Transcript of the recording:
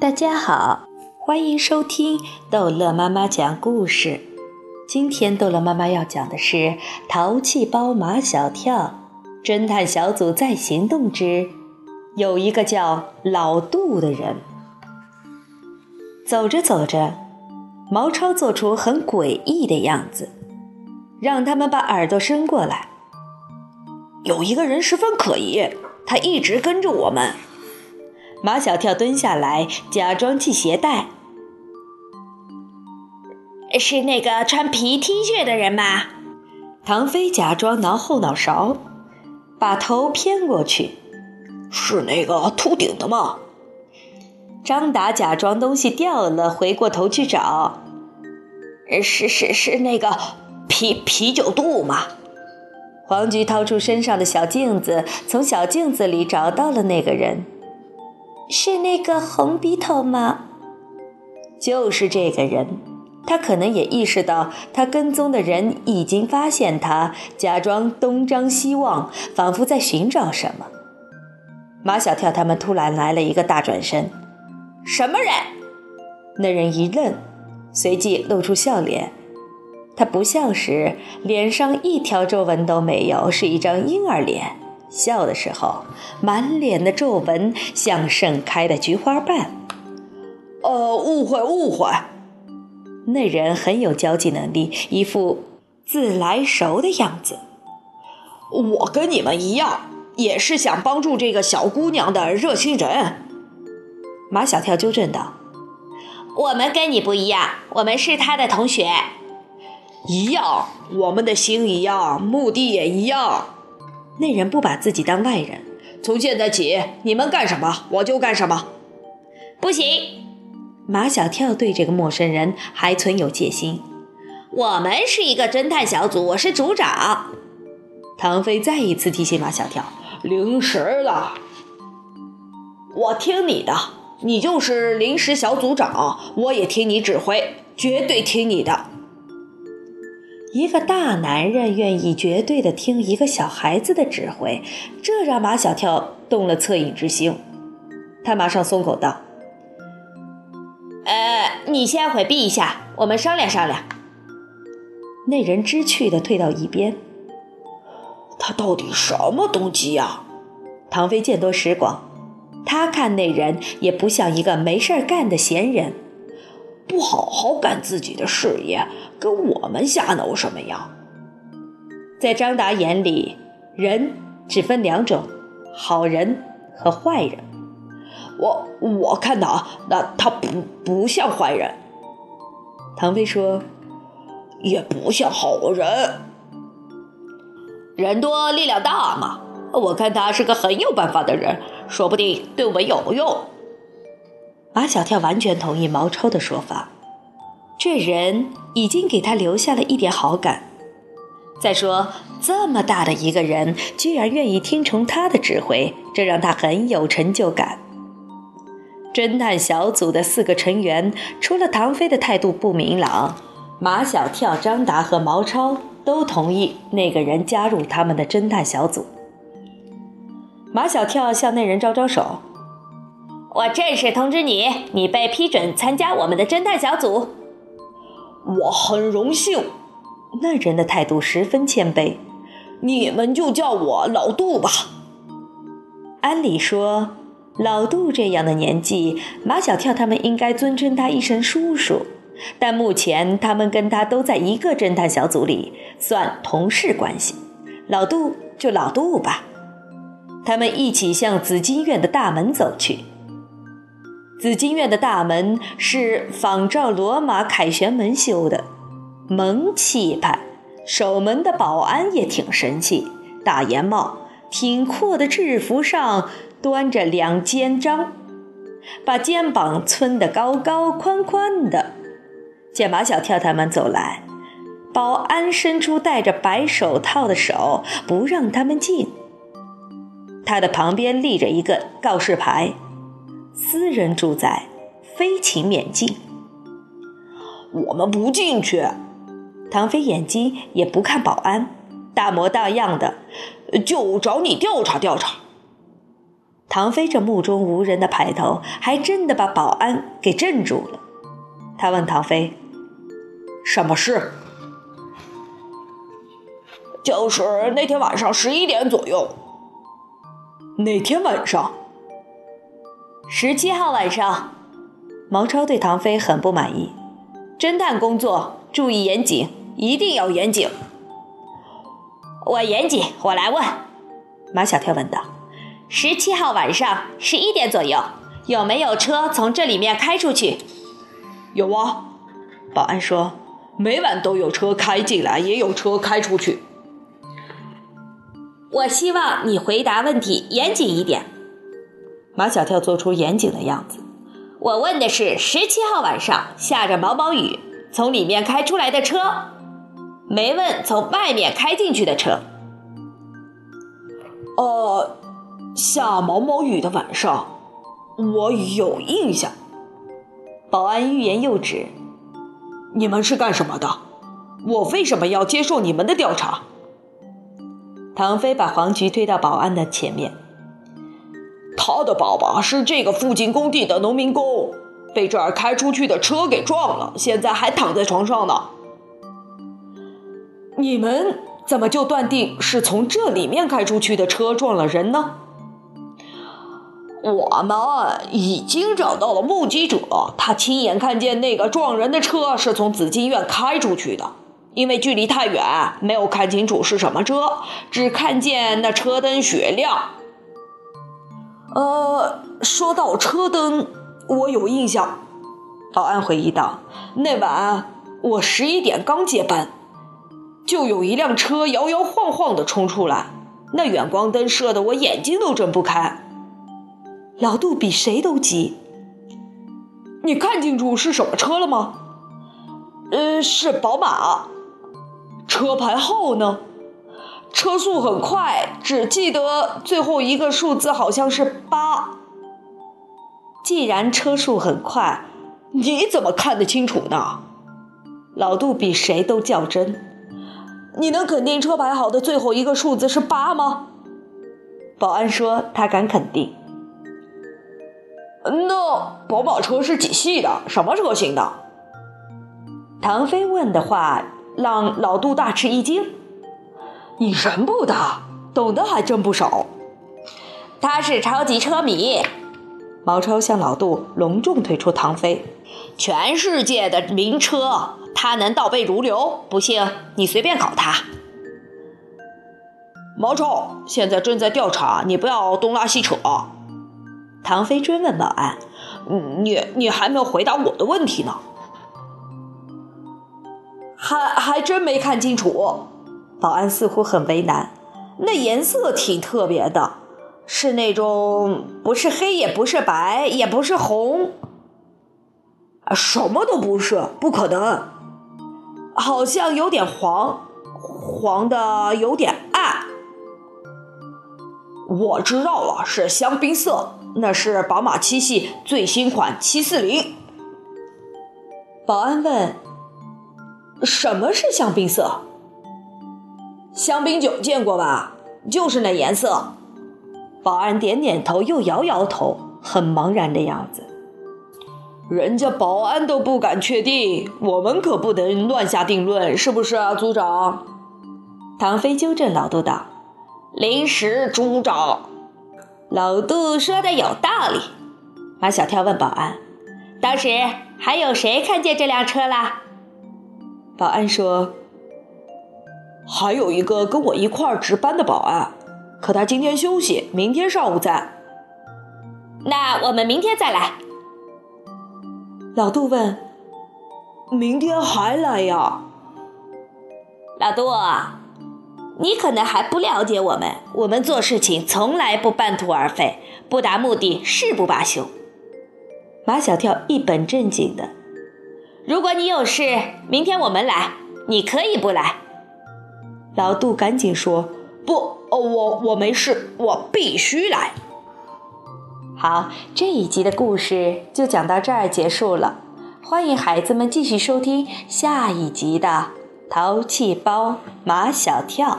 大家好，欢迎收听逗乐妈妈讲故事。今天逗乐妈妈要讲的是《淘气包马小跳》侦探小组在行动之有一个叫老杜的人。走着走着，毛超做出很诡异的样子，让他们把耳朵伸过来。有一个人十分可疑，他一直跟着我们。马小跳蹲下来，假装系鞋带。是那个穿皮 T 恤的人吗？唐飞假装挠后脑勺，把头偏过去。是那个秃顶的吗？张达假装东西掉了，回过头去找。是是是那个啤啤酒肚吗？黄菊掏出身上的小镜子，从小镜子里找到了那个人。是那个红鼻头吗？就是这个人。他可能也意识到，他跟踪的人已经发现他，假装东张西望，仿佛在寻找什么。马小跳他们突然来了一个大转身。什么人？那人一愣，随即露出笑脸。他不笑时，脸上一条皱纹都没有，是一张婴儿脸。笑的时候，满脸的皱纹像盛开的菊花瓣。呃，误会，误会。那人很有交际能力，一副自来熟的样子。我跟你们一样，也是想帮助这个小姑娘的热心人。马小跳纠正道：“我们跟你不一样，我们是他的同学。一样，我们的心一样，目的也一样。”那人不把自己当外人。从现在起，你们干什么我就干什么。不行！马小跳对这个陌生人还存有戒心。我们是一个侦探小组，我是组长。唐飞再一次提醒马小跳：“零食了，我听你的，你就是临时小组长，我也听你指挥，绝对听你的。”一个大男人愿意绝对的听一个小孩子的指挥，这让马小跳动了恻隐之心。他马上松口道：“呃，你先回避一下，我们商量商量。”那人知趣的退到一边。他到底什么动机呀？唐飞见多识广，他看那人也不像一个没事干的闲人。不好好干自己的事业，跟我们瞎闹什么呀？在张达眼里，人只分两种：好人和坏人。我我看他，那他不不像坏人。唐飞说：“也不像好人。人多力量大嘛。我看他是个很有办法的人，说不定对我们有用。”马小跳完全同意毛超的说法，这人已经给他留下了一点好感。再说，这么大的一个人，居然愿意听从他的指挥，这让他很有成就感。侦探小组的四个成员，除了唐飞的态度不明朗，马小跳、张达和毛超都同意那个人加入他们的侦探小组。马小跳向那人招招手。我正式通知你，你被批准参加我们的侦探小组。我很荣幸。那人的态度十分谦卑。你们就叫我老杜吧。按理说，老杜这样的年纪，马小跳他们应该尊称他一声叔叔。但目前他们跟他都在一个侦探小组里，算同事关系。老杜就老杜吧。他们一起向紫金院的大门走去。紫金院的大门是仿照罗马凯旋门修的，门气派。守门的保安也挺神气，大檐帽，挺阔的制服上端着两肩章，把肩膀撑得高高宽宽的。见马小跳他们走来，保安伸出戴着白手套的手，不让他们进。他的旁边立着一个告示牌。私人住宅，非请免进。我们不进去。唐飞眼睛也不看保安，大模大样的，就找你调查调查。唐飞这目中无人的派头，还真的把保安给镇住了。他问唐飞：“什么事？”“就是那天晚上十一点左右。”“那天晚上？”“十七号晚上。”毛超对唐飞很不满意。“侦探工作注意严谨，一定要严谨。”“我严谨，我来问。”马小跳问道。十七号晚上十一点左右，有没有车从这里面开出去？有啊，保安说，每晚都有车开进来，也有车开出去。我希望你回答问题严谨一点。马小跳做出严谨的样子。我问的是十七号晚上下着毛毛雨，从里面开出来的车，没问从外面开进去的车。哦。下毛毛雨的晚上，我有印象。保安欲言又止。你们是干什么的？我为什么要接受你们的调查？唐飞把黄菊推到保安的前面。他的爸爸是这个附近工地的农民工，被这儿开出去的车给撞了，现在还躺在床上呢。你们怎么就断定是从这里面开出去的车撞了人呢？我们已经找到了目击者，他亲眼看见那个撞人的车是从紫金院开出去的。因为距离太远，没有看清楚是什么车，只看见那车灯雪亮。呃，说到车灯，我有印象。保安回忆道：“那晚我十一点刚接班，就有一辆车摇摇晃晃地冲出来，那远光灯射得我眼睛都睁不开。”老杜比谁都急。你看清楚是什么车了吗？呃，是宝马。车牌号呢？车速很快，只记得最后一个数字好像是八。既然车速很快，你怎么看得清楚呢？老杜比谁都较真。你能肯定车牌号的最后一个数字是八吗？保安说他敢肯定。那宝马车是几系的？什么车型的？唐飞问的话让老杜大吃一惊。你人不大，懂得还真不少。他是超级车迷。毛超向老杜隆重推出唐飞，全世界的名车，他能倒背如流。不信你随便考他。毛超现在正在调查，你不要东拉西扯。唐飞追问保安：“你你还没有回答我的问题呢，还还真没看清楚。”保安似乎很为难。那颜色挺特别的，是那种不是黑也不是白也不是红，啊，什么都不是，不可能。好像有点黄，黄的有点暗。我知道了，是香槟色。那是宝马七系最新款七四零。保安问：“什么是香槟色？”香槟酒见过吧？就是那颜色。保安点点头，又摇摇头，很茫然的样子。人家保安都不敢确定，我们可不能乱下定论，是不是啊，组长？唐飞纠正老杜道：“临时组长。”老杜说的有道理，马小跳问保安：“当时还有谁看见这辆车啦？”保安说：“还有一个跟我一块儿值班的保安，可他今天休息，明天上午在。”那我们明天再来。老杜问：“明天还来呀？”老杜。你可能还不了解我们，我们做事情从来不半途而废，不达目的誓不罢休。马小跳一本正经的。如果你有事，明天我们来，你可以不来。老杜赶紧说：“不，哦我我没事，我必须来。”好，这一集的故事就讲到这儿结束了。欢迎孩子们继续收听下一集的。淘气包马小跳。